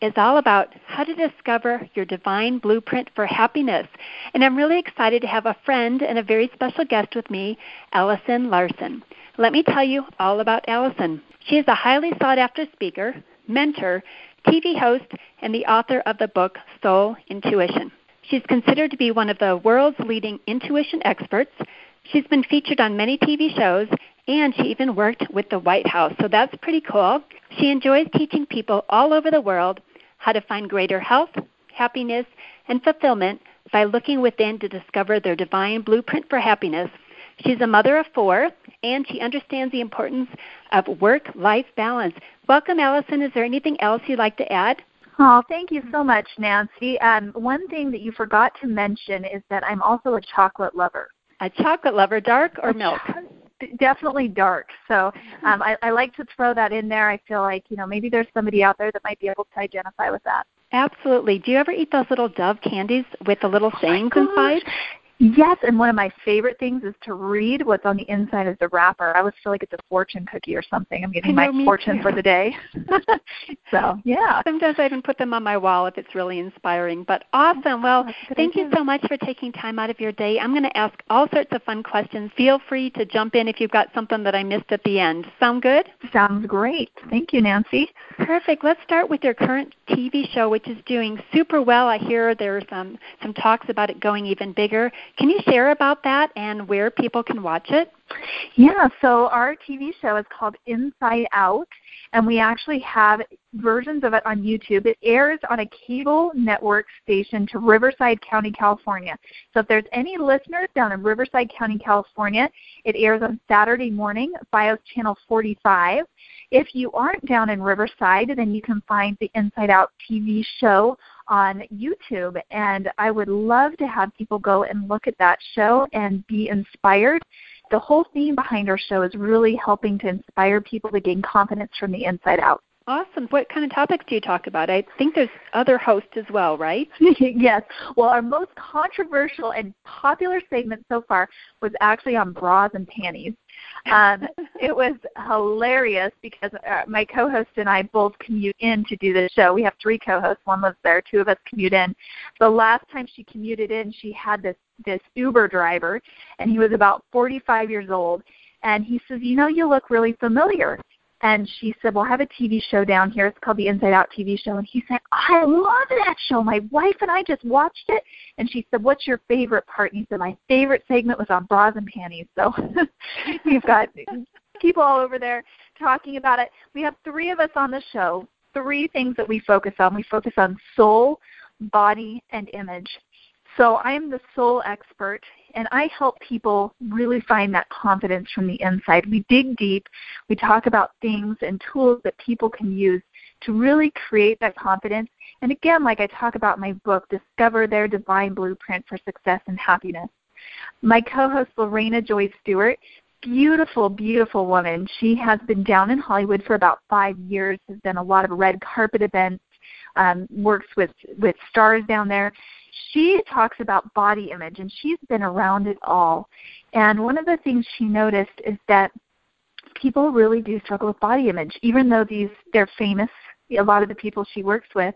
is all about how to discover your divine blueprint for happiness. And I'm really excited to have a friend and a very special guest with me, Allison Larsen. Let me tell you all about Allison. She is a highly sought after speaker, mentor, TV host, and the author of the book Soul Intuition. She's considered to be one of the world's leading intuition experts. She's been featured on many TV shows and she even worked with the White House, so that's pretty cool. She enjoys teaching people all over the world how to find greater health, happiness, and fulfillment by looking within to discover their divine blueprint for happiness. She's a mother of four, and she understands the importance of work life balance. Welcome, Allison. Is there anything else you'd like to add? Oh, thank you so much, Nancy. Um, one thing that you forgot to mention is that I'm also a chocolate lover. A chocolate lover, dark or milk? Definitely dark. So um, I, I like to throw that in there. I feel like you know maybe there's somebody out there that might be able to identify with that. Absolutely. Do you ever eat those little dove candies with the little sayings oh inside? Yes, and one of my favorite things is to read what's on the inside of the wrapper. I always feel like it's a fortune cookie or something. I'm getting my fortune too. for the day. so yeah. Sometimes I even put them on my wall if it's really inspiring. But awesome. Well, thank idea. you so much for taking time out of your day. I'm going to ask all sorts of fun questions. Feel free to jump in if you've got something that I missed at the end. Sound good? Sounds great. Thank you, Nancy. Perfect. Let's start with your current TV show, which is doing super well. I hear there's um, some talks about it going even bigger. Can you share about that and where people can watch it? Yeah, so our TV show is called Inside Out, and we actually have versions of it on YouTube. It airs on a cable network station to Riverside County, California. So if there's any listeners down in Riverside County, California, it airs on Saturday morning, FiOS Channel 45. If you aren't down in Riverside, then you can find the Inside Out TV show on YouTube. And I would love to have people go and look at that show and be inspired. The whole theme behind our show is really helping to inspire people to gain confidence from the inside out. Awesome. What kind of topics do you talk about? I think there's other hosts as well, right? yes. Well, our most controversial and popular segment so far was actually on bras and panties. Um, it was hilarious because uh, my co-host and I both commute in to do the show. We have three co-hosts. One lives there. Two of us commute in. The last time she commuted in, she had this this Uber driver, and he was about 45 years old. And he says, "You know, you look really familiar." And she said, Well, I have a TV show down here. It's called the Inside Out TV show. And he said, I love that show. My wife and I just watched it. And she said, What's your favorite part? And he said, My favorite segment was on bras and panties. So we've got people all over there talking about it. We have three of us on the show, three things that we focus on. We focus on soul, body, and image. So I am the soul expert, and I help people really find that confidence from the inside. We dig deep. We talk about things and tools that people can use to really create that confidence. And again, like I talk about in my book, discover their divine blueprint for success and happiness. My co-host Lorena Joy Stewart, beautiful, beautiful woman. She has been down in Hollywood for about five years, has done a lot of red carpet events, um, works with, with stars down there she talks about body image and she's been around it all. And one of the things she noticed is that people really do struggle with body image, even though these they're famous. A lot of the people she works with,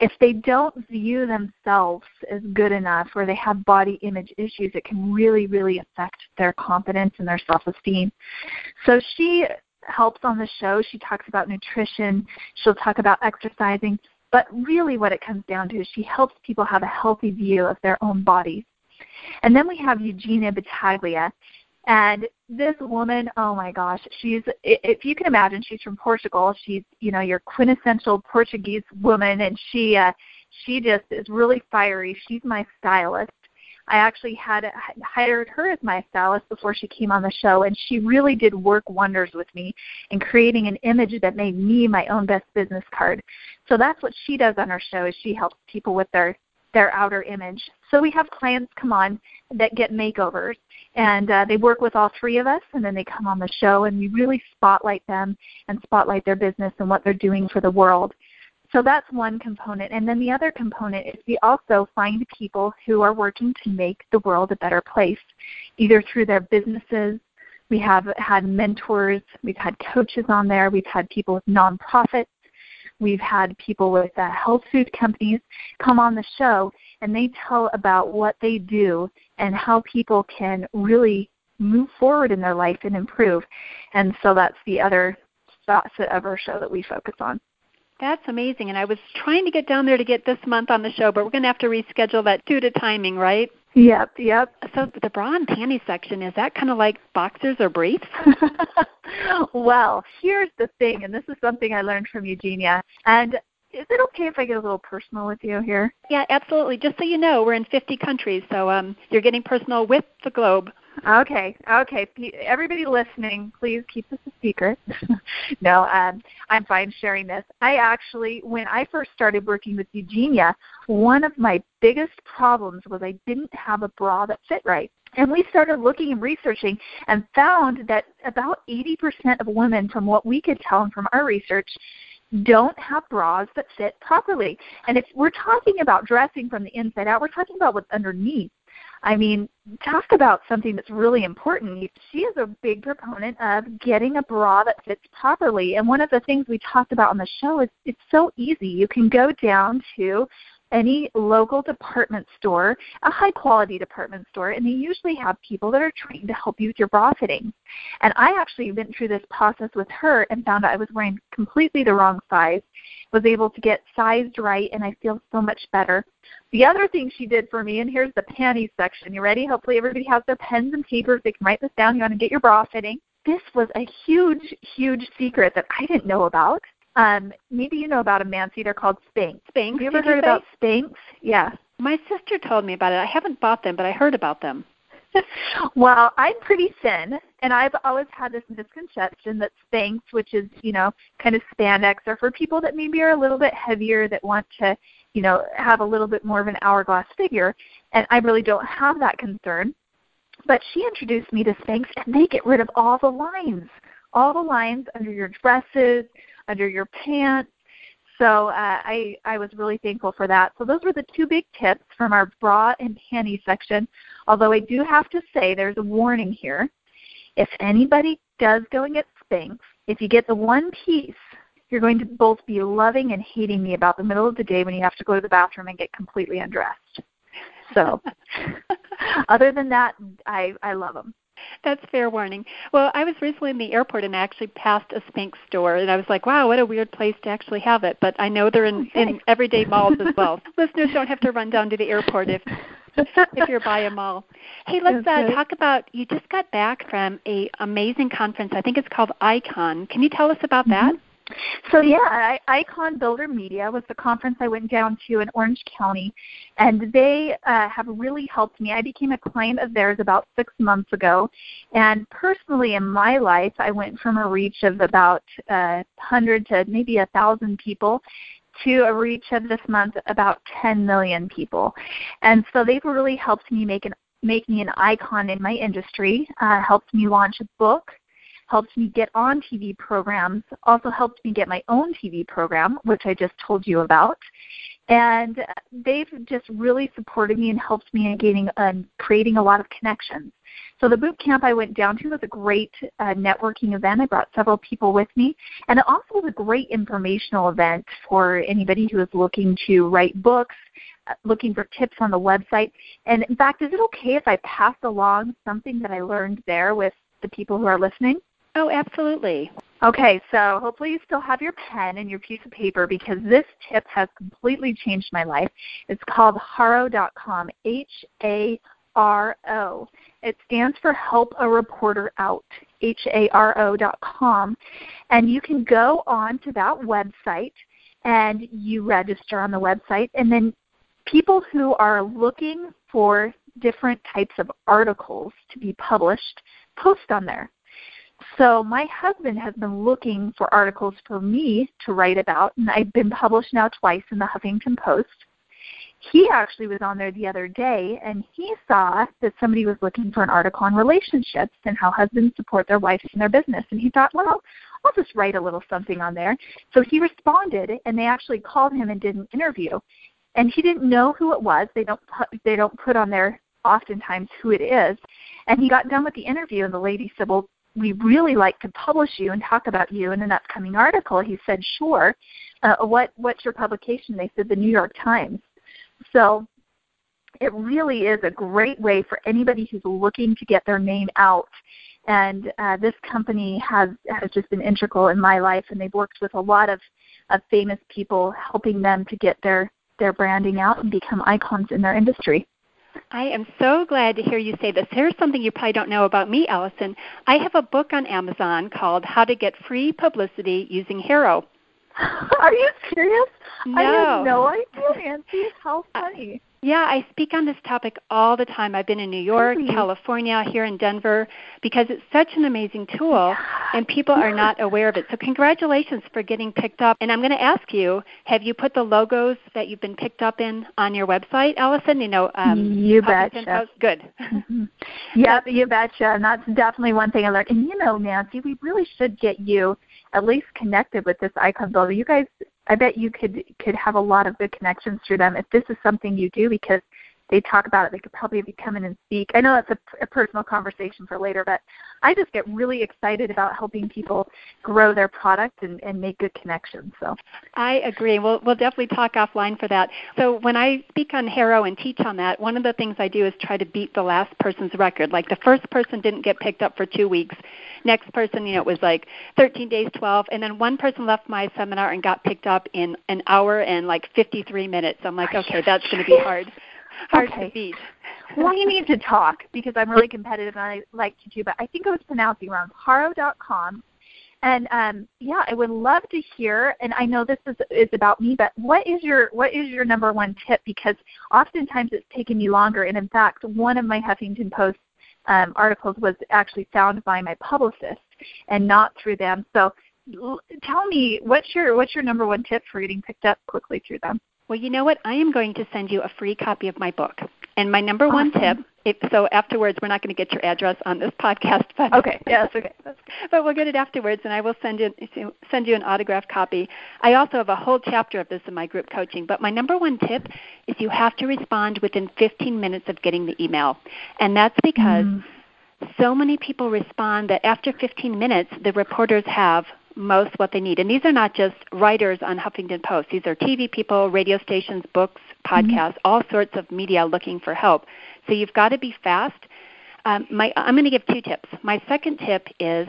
if they don't view themselves as good enough or they have body image issues, it can really, really affect their confidence and their self esteem. So she helps on the show. She talks about nutrition. She'll talk about exercising. But really, what it comes down to is she helps people have a healthy view of their own bodies. And then we have Eugenia Battaglia. And this woman, oh my gosh, she's if you can imagine, she's from Portugal. She's you know your quintessential Portuguese woman, and she uh, she just is really fiery. She's my stylist. I actually had hired her as my stylist before she came on the show, and she really did work wonders with me in creating an image that made me my own best business card. So that's what she does on her show is she helps people with their their outer image. So we have clients come on that get makeovers, and uh, they work with all three of us, and then they come on the show, and we really spotlight them and spotlight their business and what they're doing for the world. So that's one component. And then the other component is we also find people who are working to make the world a better place, either through their businesses. We have had mentors, we've had coaches on there, we've had people with nonprofits, we've had people with uh, health food companies come on the show and they tell about what they do and how people can really move forward in their life and improve. And so that's the other facet of our show that we focus on. That's amazing. And I was trying to get down there to get this month on the show, but we're going to have to reschedule that due to timing, right? Yep, yep. So the bra and panty section, is that kind of like boxers or briefs? well, here's the thing, and this is something I learned from Eugenia. And is it okay if I get a little personal with you here? Yeah, absolutely. Just so you know, we're in 50 countries, so um, you're getting personal with the globe. Okay, okay. Everybody listening, please keep this a secret. no, um, I'm fine sharing this. I actually, when I first started working with Eugenia, one of my biggest problems was I didn't have a bra that fit right. And we started looking and researching and found that about 80% of women, from what we could tell and from our research, don't have bras that fit properly. And if we're talking about dressing from the inside out, we're talking about what's underneath. I mean, talk about something that's really important. She is a big proponent of getting a bra that fits properly. And one of the things we talked about on the show is it's so easy. You can go down to any local department store, a high quality department store, and they usually have people that are trained to help you with your bra fitting. And I actually went through this process with her and found out I was wearing completely the wrong size, was able to get sized right, and I feel so much better. The other thing she did for me, and here's the panties section. You ready? Hopefully everybody has their pens and papers. They can write this down. You want to get your bra fitting. This was a huge, huge secret that I didn't know about. Um, maybe you know about them, Nancy. They're called Spanx. Spanx. Have you ever heard you about Spanx? Yeah. My sister told me about it. I haven't bought them, but I heard about them. well, I'm pretty thin, and I've always had this misconception that Spanx, which is you know kind of spandex, are for people that maybe are a little bit heavier that want to you know have a little bit more of an hourglass figure. And I really don't have that concern. But she introduced me to Spanx, and they get rid of all the lines, all the lines under your dresses, under your pants. So uh, I, I was really thankful for that. So those were the two big tips from our bra and panty section. Although I do have to say there's a warning here. If anybody does go and get Spanx, if you get the one piece, you're going to both be loving and hating me about the middle of the day when you have to go to the bathroom and get completely undressed. So, other than that, I I love them. That's fair warning. Well, I was recently in the airport and I actually passed a Spanx store, and I was like, "Wow, what a weird place to actually have it." But I know they're in, okay. in everyday malls as well. Listeners don't have to run down to the airport if if you're by a mall. Hey, let's uh, talk about. You just got back from a amazing conference. I think it's called Icon. Can you tell us about that? So yeah, Icon Builder Media was the conference I went down to in Orange County, and they uh, have really helped me. I became a client of theirs about six months ago, and personally in my life, I went from a reach of about uh, 100 to maybe a thousand people to a reach of this month about 10 million people, and so they've really helped me make an make me an icon in my industry. Uh, helped me launch a book helped me get on TV programs, also helped me get my own TV program, which I just told you about. And they've just really supported me and helped me in getting and creating a lot of connections. So the boot camp I went down to was a great uh, networking event. I brought several people with me, and it also was a great informational event for anybody who is looking to write books, uh, looking for tips on the website. And in fact, is it okay if I pass along something that I learned there with the people who are listening? Oh, absolutely. Okay, so hopefully you still have your pen and your piece of paper because this tip has completely changed my life. It's called Haro.com, H A R O. It stands for Help a Reporter Out, H A R O dot com. And you can go on to that website and you register on the website. And then people who are looking for different types of articles to be published post on there. So my husband has been looking for articles for me to write about, and I've been published now twice in the Huffington Post. He actually was on there the other day, and he saw that somebody was looking for an article on relationships and how husbands support their wives in their business. And he thought, well, I'll just write a little something on there. So he responded, and they actually called him and did an interview. And he didn't know who it was. They don't put, they don't put on there oftentimes who it is. And he got done with the interview, and the lady said, well, we really like to publish you and talk about you in an upcoming article. He said, sure. Uh, what what's your publication? They said the New York Times. So it really is a great way for anybody who's looking to get their name out. And uh, this company has has just been integral in my life, and they've worked with a lot of, of famous people, helping them to get their their branding out and become icons in their industry. I am so glad to hear you say this. Here's something you probably don't know about me, Allison. I have a book on Amazon called How to Get Free Publicity Using HARO. Are you serious? No. I had no idea, Nancy. How funny. Yeah, I speak on this topic all the time. I've been in New York, Really? California, here in Denver, because it's such an amazing tool and people are not aware of it. So, congratulations for getting picked up. And I'm going to ask you have you put the logos that you've been picked up in on your website, Allison? You know, um, You betcha. Post? Good. Mhm. Yep, you betcha. And that's definitely one thing I learned. And you know, Nancy, we really should get you at least connected with this icon builder. You guys, I bet you could could have a lot of good connections through them if this is something you do because they talk about it. They could probably be come in and speak. I know that's a, a personal conversation for later, but I just get really excited about helping people grow their product and, and make good connections. So I agree. We'll, we'll definitely talk offline for that. So when I speak on HARO and teach on that, one of the things I do is try to beat the last person's record. Like the first person didn't get picked up for two weeks. Next person, you know, it was like 13 days, 12, and then one person left my seminar and got picked up in an hour and like 53 minutes. I'm like, okay, that's going to be hard, hard Okay. to beat. we need to talk because I'm really competitive and I like to too. But I think I was pronouncing wrong. Haro.com. And um, yeah, I would love to hear. And I know this is is about me, but what is your what is your number one tip? Because oftentimes it's taken me longer. And in fact, one of my Huffington Post um, articles was actually found by my publicist and not through them. So l- tell me what's your what's your number one tip for getting picked up quickly through them? Well, you know what? I am going to send you a free copy of my book. And my number one tip, if, so afterwards, we're not going to get your address on this podcast, but Okay. Yes. Okay. But we'll get it afterwards, and I will send you send you an autographed copy. I also have a whole chapter of this in my group coaching. But my number one tip is you have to respond within 15 minutes of getting the email, and that's because Mm. so many people respond that after 15 minutes, the reporters have most what they need. And these are not just writers on Huffington Post. These are TV people, radio stations, books, podcasts, all sorts of media looking for help. So you've got to be fast. Um, my, I'm going to give two tips. My second tip is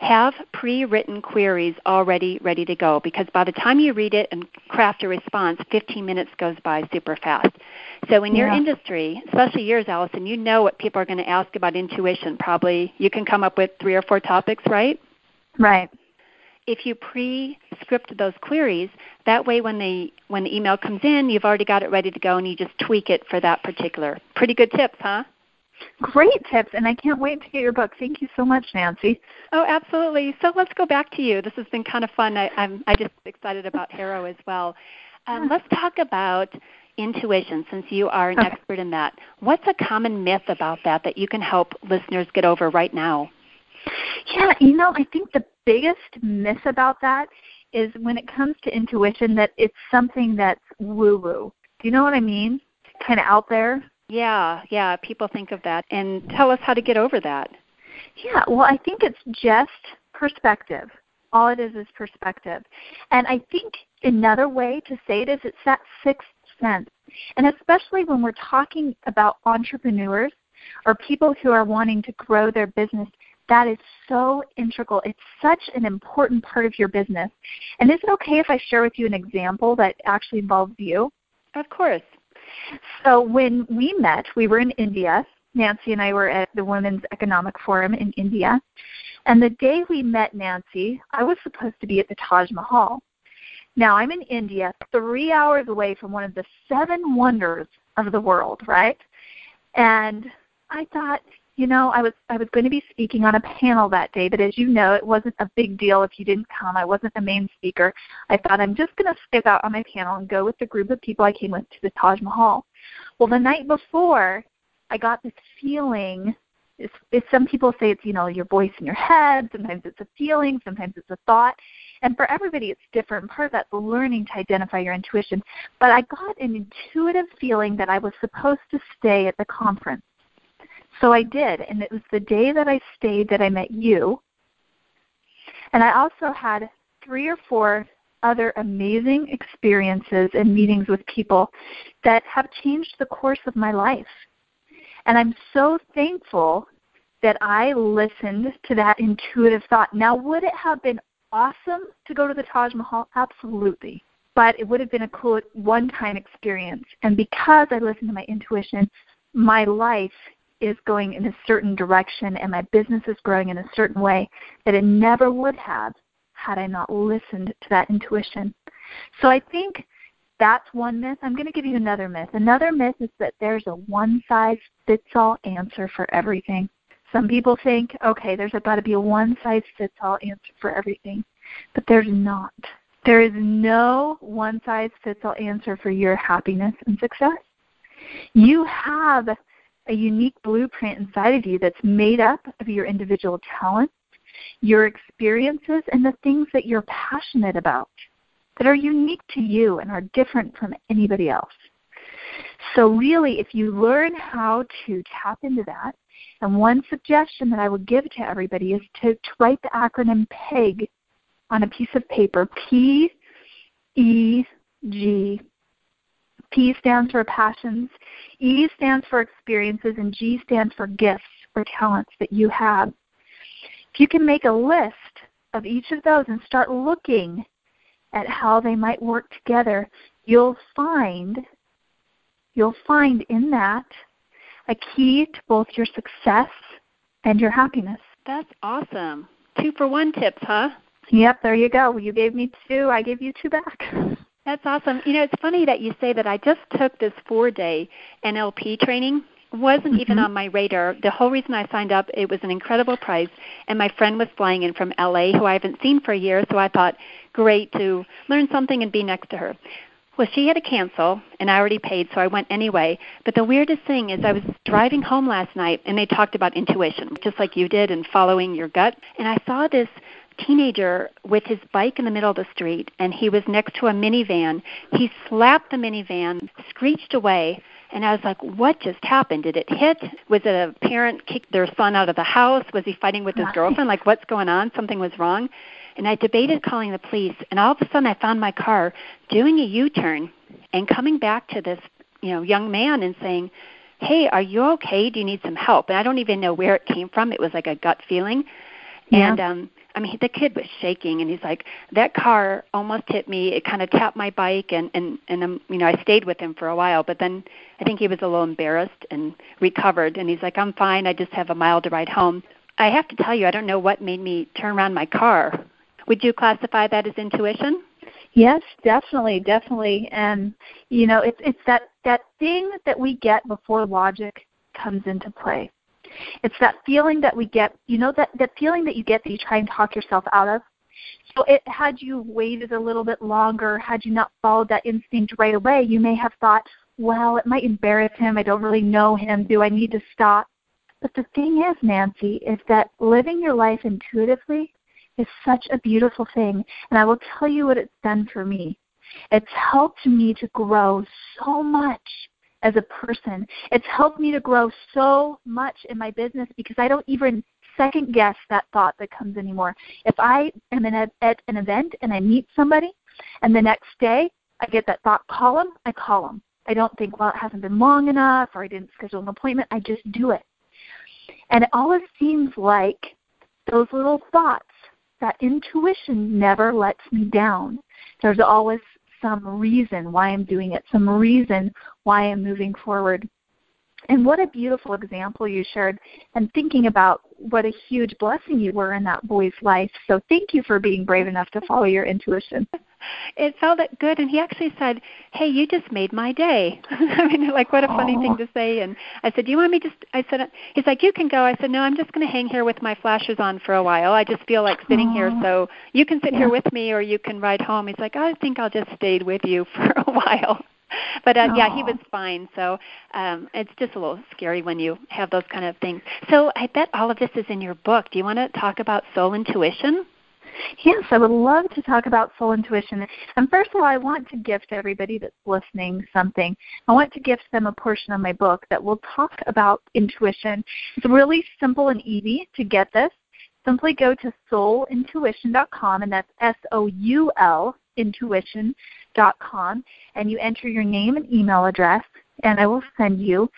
have pre-written queries already ready to go because by the time you read it and craft a response, 15 minutes goes by super fast. So in your industry, especially yours, Allison, you know what people are going to ask about intuition. Probably you can come up with three or four topics, right? right. If you pre-script those queries, that way when the when the email comes in, you've already got it ready to go, and you just tweak it for that particular. Pretty good tips, huh? Great tips, and I can't wait to get your book. Thank you so much, Nancy. Oh, absolutely. So let's go back to you. This has been kind of fun. I, I'm I just excited about HARO as well. Um, let's talk about intuition, since you are an Okay. expert in that. What's a common myth about that that you can help listeners get over right now? Yeah, you know, I think the biggest myth about that is when it comes to intuition that it's something that's woo woo. Do you know what I mean? Kind of out there. Yeah, yeah. People think of that, and tell us how to get over that. Yeah, well, I think it's just perspective. All it is is perspective. And I think another way to say it is it's that sixth sense. And especially when we're talking about entrepreneurs or people who are wanting to grow their business, that is so integral. It's such an important part of your business. And is it okay if I share with you an example that actually involves you? Of course. So when we met, we were in India, Nancy and I were at the Women's Economic Forum in India. And the day we met Nancy, I was supposed to be at the Taj Mahal. Now, I'm in India, three hours away from one of the seven wonders of the world, right? And I thought, you know, I was I was going to be speaking on a panel that day, but as you know, it wasn't a big deal if you didn't come. I wasn't the main speaker. I thought I'm just going to stick out on my panel and go with the group of people I came with to the Taj Mahal. Well, the night before, I got this feeling. It's, it's some people say it's you know your voice in your head. Sometimes it's a feeling. Sometimes it's a thought. And for everybody, it's different. Part of that's learning to identify your intuition. But I got an intuitive feeling that I was supposed to stay at the conference. So I did, and it was the day that I stayed that I met you. And I also had three or four other amazing experiences and meetings with people that have changed the course of my life. And I'm so thankful that I listened to that intuitive thought. Now, would it have been awesome to go to the Taj Mahal? Absolutely. But it would have been a cool one time experience. And because I listened to my intuition, my life is going in a certain direction and my business is growing in a certain way that it never would have had I not listened to that intuition. So I think that's one myth. I'm going to give you another myth. Another myth is that there's a one size fits all answer for everything. Some people think, okay, there's got to be a one size fits all answer for everything, but there's not. There is no one size fits all answer for your happiness and success. You have a unique blueprint inside of you that's made up of your individual talents, your experiences, and the things that you're passionate about that are unique to you and are different from anybody else. So, really, if you learn how to tap into that, and one suggestion that I would give to everybody is to, to write the acronym PEG on a piece of paper P E G P stands for passions, E stands for experiences, and G stands for gifts or talents that you have. If you can make a list of each of those and start looking at how they might work together, you'll find you'll find in that a key to both your success and your happiness. That's awesome. Two for one tips, huh? Yep, there you go. You gave me two, I gave you two back. That's awesome. You know, it's funny that you say that. I just took this four day NLP training. It wasn't mm-hmm. even on my radar. The whole reason I signed up, it was an incredible price, and my friend was flying in from LA, who I haven't seen for a year. So I thought, great to learn something and be next to her. Well, she had to cancel, and I already paid, so I went anyway. But the weirdest thing is, I was driving home last night, and they talked about intuition, just like you did, and following your gut. And I saw this teenager with his bike in the middle of the street and he was next to a minivan. He slapped the minivan, screeched away, and I was like, what just happened? Did it hit? Was it a parent kicked their son out of the house? Was he fighting with his girlfriend? Like, what's going on? Something was wrong. And I debated calling the police, and all of a sudden I found my car doing a U-turn and coming back to this, you know, young man and saying, "Hey, are you okay? Do you need some help?" And I don't even know where it came from. It was like a gut feeling. Yeah. And um I mean, the kid was shaking, and he's like, "That car almost hit me. It kind of tapped my bike, and and and um, you know, I stayed with him for a while, but then I think he was a little embarrassed and recovered, and he's like, "I'm fine. I just have a mile to ride home." I have to tell you, I don't know what made me turn around my car. Would you classify that as intuition? Yes, definitely, definitely. And you know, it's it's that that thing that we get before logic comes into play. It's that feeling that we get, you know, that, that feeling that you get that you try and talk yourself out of. So it, had you waited a little bit longer, had you not followed that instinct right away, you may have thought, well, it might embarrass him. I don't really know him. Do I need to stop? But the thing is, Nancy, is that living your life intuitively is such a beautiful thing. And I will tell you what it's done for me. It's helped me to grow so much as a person. It's helped me to grow so much in my business because I don't even second guess that thought that comes anymore. If I am a, at an event and I meet somebody, and the next day I get that thought, call them, I call them. I don't think, well, it hasn't been long enough or I didn't schedule an appointment. I just do it. And it always seems like those little thoughts, that intuition never lets me down. There's always some reason why I'm doing it, some reason why I'm moving forward. And what a beautiful example you shared, and thinking about what a huge blessing you were in that boy's life. So thank you for being brave enough to follow your intuition. It felt good, and he actually said, "Hey, you just made my day." I mean, like what a funny thing to say. And I said, "Do you want me just?" I said, "He's like, you can go." I said, "No, I'm just going to hang here with my flashes on for a while. I just feel like sitting Aww. here, so you can sit yeah. here with me, or you can ride home." He's like, "I think I'll just stay with you for a while." but uh, yeah, he was fine. So um, it's just a little scary when you have those kind of things. So I bet all of this is in your book. Do you want to talk about soul intuition? Yes, I would love to talk about soul intuition. And first of all, I want to gift everybody that's listening something. I want to gift them a portion of my book that will talk about intuition. It's really simple and easy to get this. Simply go to soulintuition.com, and that's S O U L intuition.com, and you enter your name and email address, and I will send you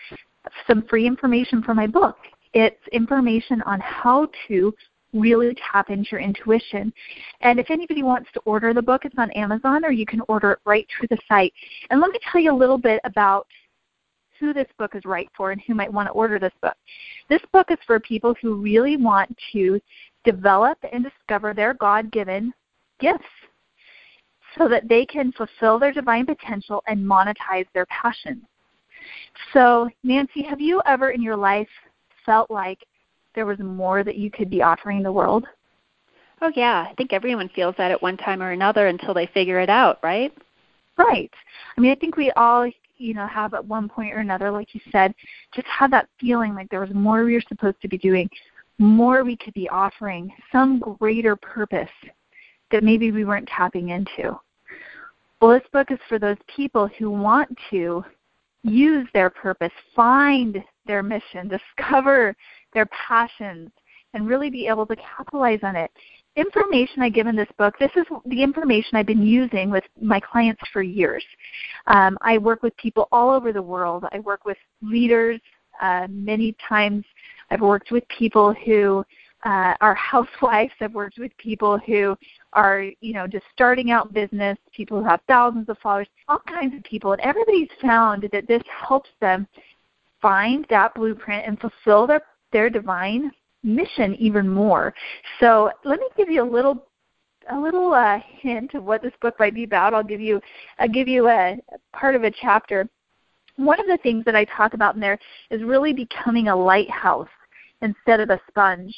some free information for my book. It's information on how to really tap into your intuition. And if anybody wants to order the book, it's on Amazon or you can order it right through the site. And let me tell you a little bit about who this book is right for and who might want to order this book. This book is for people who really want to develop and discover their God given gifts so that they can fulfill their divine potential and monetize their passions. So, Nancy, have you ever in your life felt like there was more that you could be offering the world? Oh, yeah. I think everyone feels that at one time or another until they figure it out, right? Right. I mean, I think we all, you know, have at one point or another, like you said, just had that feeling like there was more we were supposed to be doing, more we could be offering, some greater purpose that maybe we weren't tapping into. Well, this book is for those people who want to use their purpose, find their mission, discover their passions, and really be able to capitalize on it. Information I give in this book, this is the information I've been using with my clients for years. Um, I work with people all over the world. I work with leaders. Uh, many times I've worked with people who uh, are housewives. I've worked with people who are, you know, just starting out business, people who have thousands of followers, all kinds of people. And everybody's found that this helps them find that blueprint and fulfill their, their divine mission even more. So let me give you a little a little uh, hint of what this book might be about. I'll give you I'll give you a part of a chapter. One of the things that I talk about in there is really becoming a lighthouse instead of a sponge.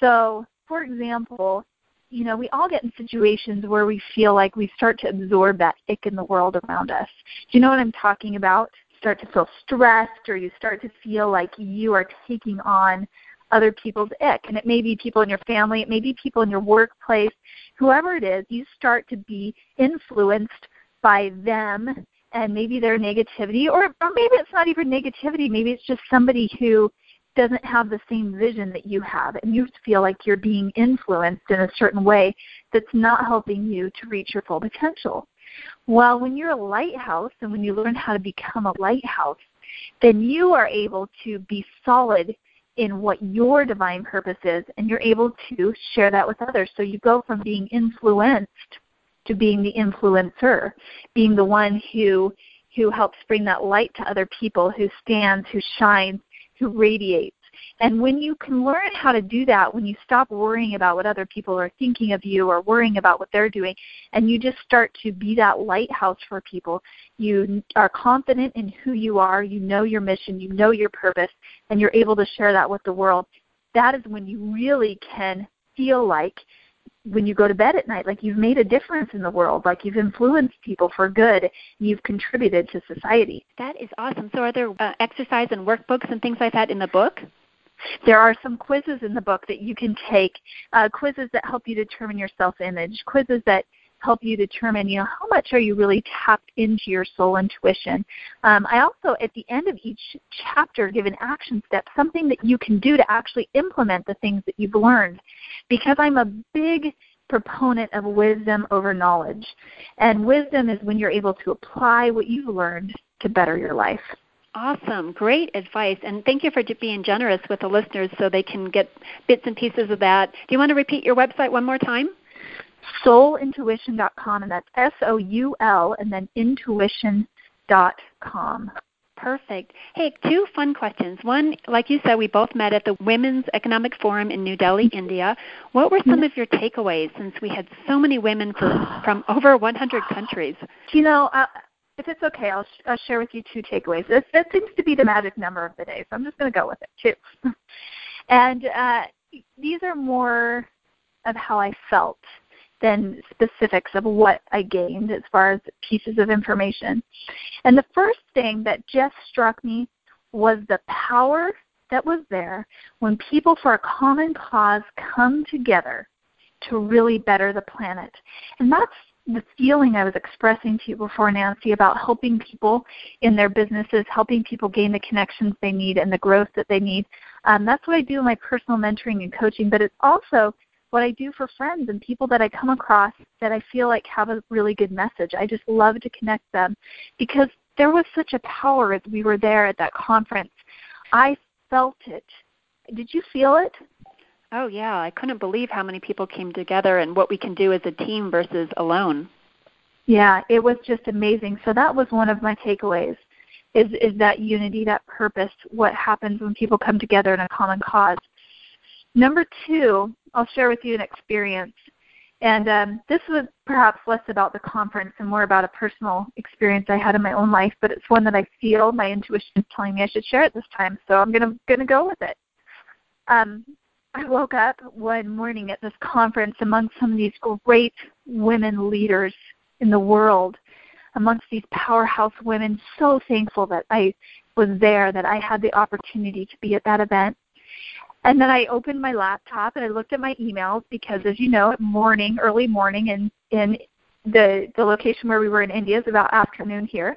So, for example, you know, we all get in situations where we feel like we start to absorb that ick in the world around us. Do you know what I'm talking about? Start to feel stressed or you start to feel like you are taking on other people's ick. And it may be people in your family, it may be people in your workplace, whoever it is, you start to be influenced by them and maybe their negativity or, or maybe it's not even negativity, maybe it's just somebody who doesn't have the same vision that you have and you feel like you're being influenced in a certain way that's not helping you to reach your full potential. Well, when you're a lighthouse and when you learn how to become a lighthouse, then you are able to be solid in what your divine purpose is and you're able to share that with others. So you go from being influenced to being the influencer, being the one who who helps bring that light to other people, who stands, who shines, radiates. And when you can learn how to do that, when you stop worrying about what other people are thinking of you or worrying about what they're doing, and you just start to be that lighthouse for people, you are confident in who you are, you know your mission, you know your purpose, and you're able to share that with the world. That is when you really can feel like when you go to bed at night like you've made a difference in the world like you've influenced people for good you've contributed to society. That is awesome. So are there uh, exercise and workbooks and things like that in the book? There are some quizzes in the book that you can take uh, quizzes that help you determine your self image quizzes that help you determine, you know, how much are you really tapped into your soul intuition. Um, I also, at the end of each chapter, give an action step, something that you can do to actually implement the things that you've learned. Because I'm a big proponent of wisdom over knowledge. And wisdom is when you're able to apply what you've learned to better your life. Awesome. Great advice. And thank you for being generous with the listeners so they can get bits and pieces of that. Do you want to repeat your website one more time? soulintuition.com, and that's S O U L and then intuition.com. Perfect. Hey, two fun questions. One, like you said, we both met at the Women's Economic Forum in New Delhi, India. What were some of your takeaways since we had so many women for, from over 100 countries? You know, uh, if it's okay, I'll, sh- I'll share with you two takeaways. This, that seems to be the magic number of the day, so I'm just going to go with it, too. and uh, these are more of how I felt than specifics of what I gained as far as pieces of information. And the first thing that just struck me was the power that was there when people for a common cause come together to really better the planet. And that's the feeling I was expressing to you before, Nancy, about helping people in their businesses, helping people gain the connections they need and the growth that they need. Um, that's what I do in my personal mentoring and coaching, but it's also what I do for friends and people that I come across that I feel like have a really good message. I just love to connect them because there was such a power as we were there at that conference. I felt it. Did you feel it? Oh, yeah. I couldn't believe how many people came together and what we can do as a team versus alone. Yeah, it was just amazing. So that was one of my takeaways is is that unity, that purpose, what happens when people come together in a common cause. Number two, I'll share with you an experience. And um, this was perhaps less about the conference and more about a personal experience I had in my own life, but it's one that I feel my intuition is telling me I should share at this time, so I'm gonna gonna go with it. Um, I woke up one morning at this conference among some of these great women leaders in the world, amongst these powerhouse women. So thankful that I was there, that I had the opportunity to be at that event. And then I opened my laptop and I looked at my emails because, as you know, morning, early morning, and in the the location where we were in India is about afternoon here.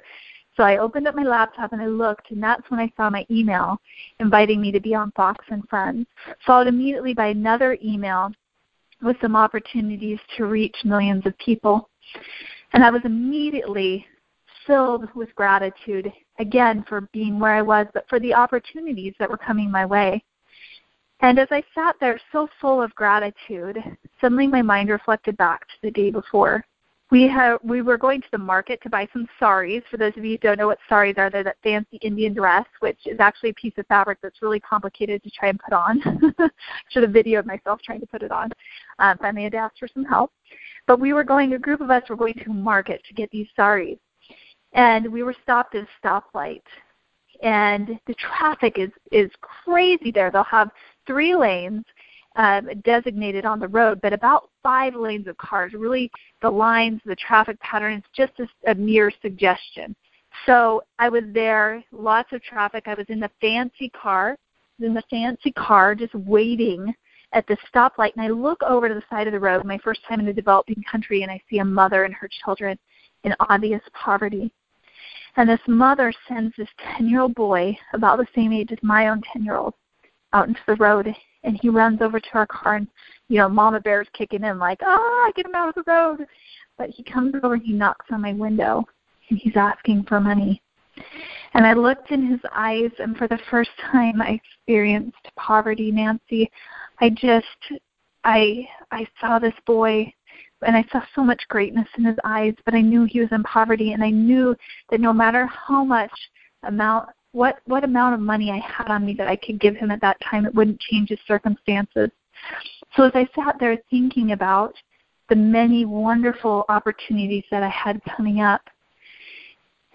So I opened up my laptop and I looked, and that's when I saw my email inviting me to be on Fox and Friends. Followed immediately by another email with some opportunities to reach millions of people. And I was immediately filled with gratitude, again, for being where I was, but for the opportunities that were coming my way. And as I sat there so full of gratitude, suddenly my mind reflected back to the day before. We have we were going to the market to buy some saris. For those of you who don't know what saris are, they're that fancy Indian dress, which is actually a piece of fabric that's really complicated to try and put on. Should have videoed myself trying to put it on. Um, finally, had to ask for some help. But we were going. A group of us were going to market to get these saris, and we were stopped at a stoplight and the traffic is is crazy there. They'll have three lanes um, designated on the road, but about five lanes of cars. Really, the lines, the traffic patterns, just a, a mere suggestion. So I was there, lots of traffic. I was in the fancy car, in the fancy car, just waiting at the stoplight, and I look over to the side of the road, my first time in a developing country, and I see a mother and her children in obvious poverty. And this mother sends this 10 year old boy, about the same age as my own 10 year old, out into the road. And he runs over to our car, and, you know, Mama Bear's kicking in, like, ah, get him out of the road. But he comes over and he knocks on my window, and he's asking for money. And I looked in his eyes, and for the first time, I experienced poverty, Nancy. I just, I, I saw this boy and I saw so much greatness in his eyes, but I knew he was in poverty and I knew that no matter how much amount what what amount of money I had on me that I could give him at that time, it wouldn't change his circumstances. So as I sat there thinking about the many wonderful opportunities that I had coming up,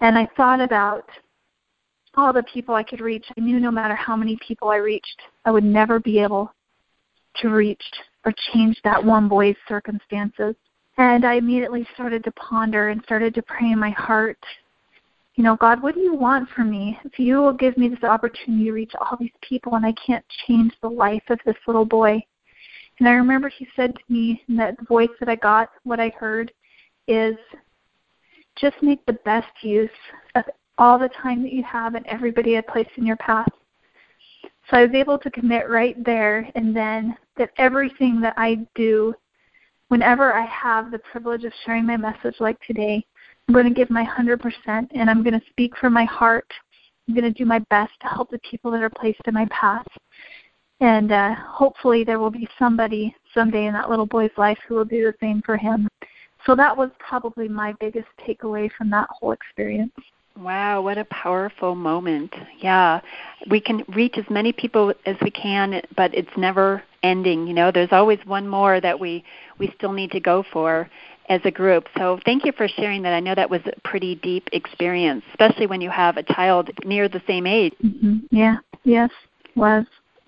and I thought about all the people I could reach, I knew no matter how many people I reached, I would never be able to reach or change that one boy's circumstances. And I immediately started to ponder and started to pray in my heart, you know, God, what do you want from me? If you will give me this opportunity to reach all these people and I can't change the life of this little boy. And I remember he said to me in that voice that I got, what I heard is just make the best use of all the time that you have and everybody I place in your path. So I was able to commit right there and then that everything that I do, whenever I have the privilege of sharing my message like today, I'm going to give my 100% and I'm going to speak from my heart. I'm going to do my best to help the people that are placed in my path. And uh, hopefully, there will be somebody someday in that little boy's life who will do the same for him. So that was probably my biggest takeaway from that whole experience. Wow, what a powerful moment. Yeah. We can reach as many people as we can, but it's never ending, you know. There's always one more that we we still need to go for as a group. So thank you for sharing that. I know that was a pretty deep experience, especially when you have a child near the same age. Mm-hmm. Yeah. Yes. Was.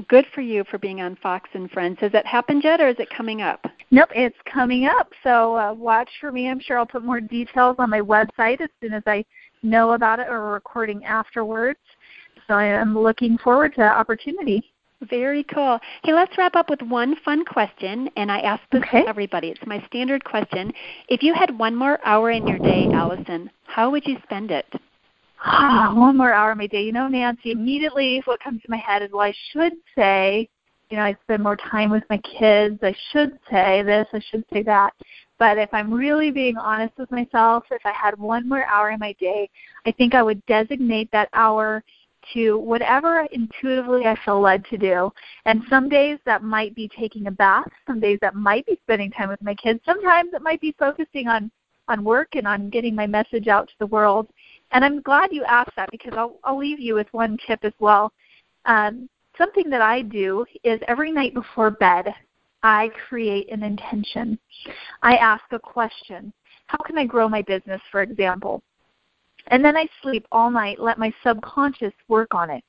Good for you for being on Fox and Friends. Has that happened yet, or is it coming up? Nope, it's coming up. So uh, watch for me. I'm sure I'll put more details on my website as soon as I know about it or recording afterwards. So I am looking forward to that opportunity. Very cool. Hey, let's wrap up with one fun question, and I ask this okay. to everybody. It's my standard question. If you had one more hour in your day, Allison, how would you spend it? Ah, one more hour in my day. You know, Nancy, immediately what comes to my head is, well, I should say, you know, I spend more time with my kids. I should say this. I should say that. But if I'm really being honest with myself, if I had one more hour in my day, I think I would designate that hour to whatever intuitively I feel led to do. And some days that might be taking a bath, some days that might be spending time with my kids, sometimes it might be focusing on on work and on getting my message out to the world. And I'm glad you asked that because I'll I'll leave you with one tip as well. Um, something that I do is every night before bed, I create an intention. I ask a question. How can I grow my business, for example? And then I sleep all night, let my subconscious work on it.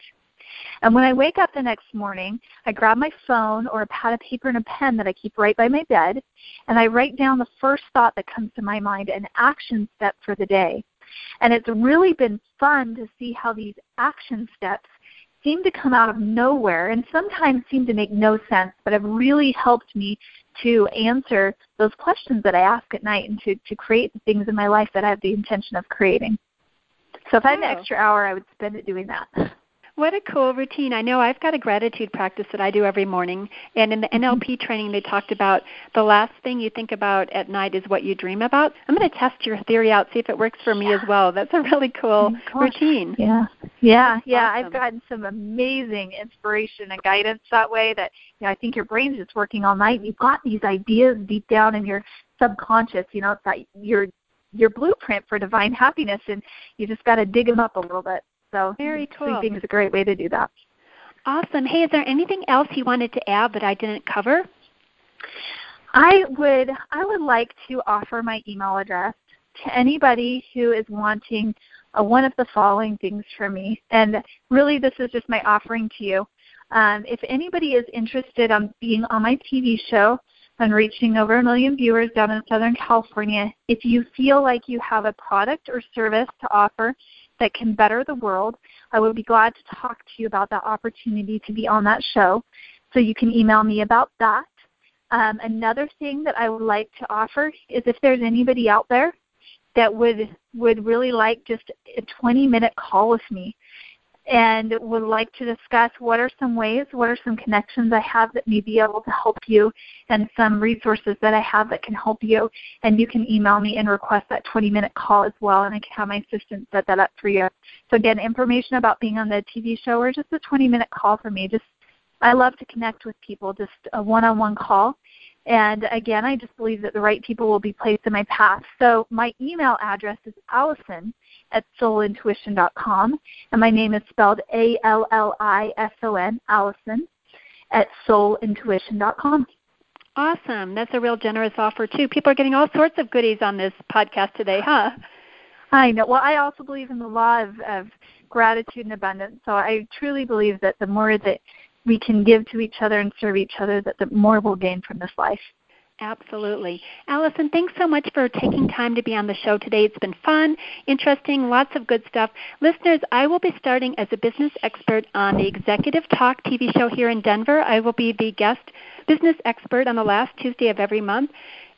And when I wake up the next morning, I grab my phone or a pad of paper and a pen that I keep right by my bed, and I write down the first thought that comes to my mind, an action step for the day. And it's really been fun to see how these action steps seem to come out of nowhere and sometimes seem to make no sense, but have really helped me to answer those questions that I ask at night and to, to create the things in my life that I have the intention of creating. So if I had an extra hour, I would spend it doing that. What a cool routine. I know I've got a gratitude practice that I do every morning. And in the NLP mm-hmm. training, they talked about the last thing you think about at night is what you dream about. I'm going to test your theory out, see if it works for me as well. That's a really cool oh routine. Yeah. Yeah. Yeah. Awesome. I've gotten some amazing inspiration and guidance that way that you know, I think your brain's just working all night. You've got these ideas deep down in your subconscious. You know, it's that you're your blueprint for divine happiness, and you just got to dig them up a little bit. So very cool. Sleeping is a great way to do that. Awesome. Hey, is there anything else you wanted to add that I didn't cover? I would I would like to offer my email address to anybody who is wanting uh, one of the following things from me. And really, this is just my offering to you. Um, if anybody is interested in being on my TV show, and reaching over a million viewers down in Southern California. If you feel like you have a product or service to offer that can better the world, I would be glad to talk to you about that opportunity to be on that show. So you can email me about that. Um, another thing that I would like to offer is if there's anybody out there that would would really like just a 20 minute call with me and would like to discuss what are some ways, what are some connections I have that may be able to help you, and some resources that I have that can help you. And you can email me and request that 20 minute call as well, and I can have my assistant set that up for you. So, again, information about being on the TV show or just a 20 minute call for me. Just I love to connect with people, just a one on one call. And again, I just believe that the right people will be placed in my path. So my email address is Allison at soulintuition.com, and my name is spelled A L L I S O N, Allison, at soulintuition.com. Awesome. That's a real generous offer, too. People are getting all sorts of goodies on this podcast today, huh? I know. Well, I also believe in the law of, of gratitude and abundance. So I truly believe that the more that we can give to each other and serve each other, that the more we'll gain from this life. Absolutely. Allison, thanks so much for taking time to be on the show today. It's been fun, interesting, lots of good stuff. Listeners, I will be starting as a business expert on the Executive Talk TV show here in Denver. I will be the guest business expert on the last Tuesday of every month,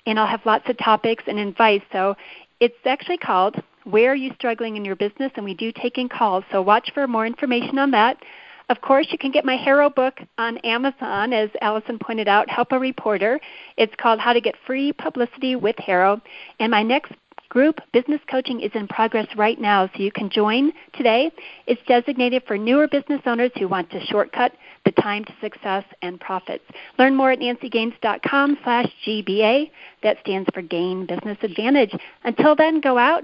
and I'll have lots of topics and advice. So it's actually called Where Are You Struggling in Your Business? And we do take in calls. So watch for more information on that. Of course, you can get my HARO book on Amazon, as Allison pointed out, Help a Reporter. It's called How to Get Free Publicity with HARO. And my next group business coaching is in progress right now, so you can join today. It's designated for newer business owners who want to shortcut the time to success and profits. Learn more at nancygaines.com slash GBA. That stands for Gain Business Advantage. Until then, go out,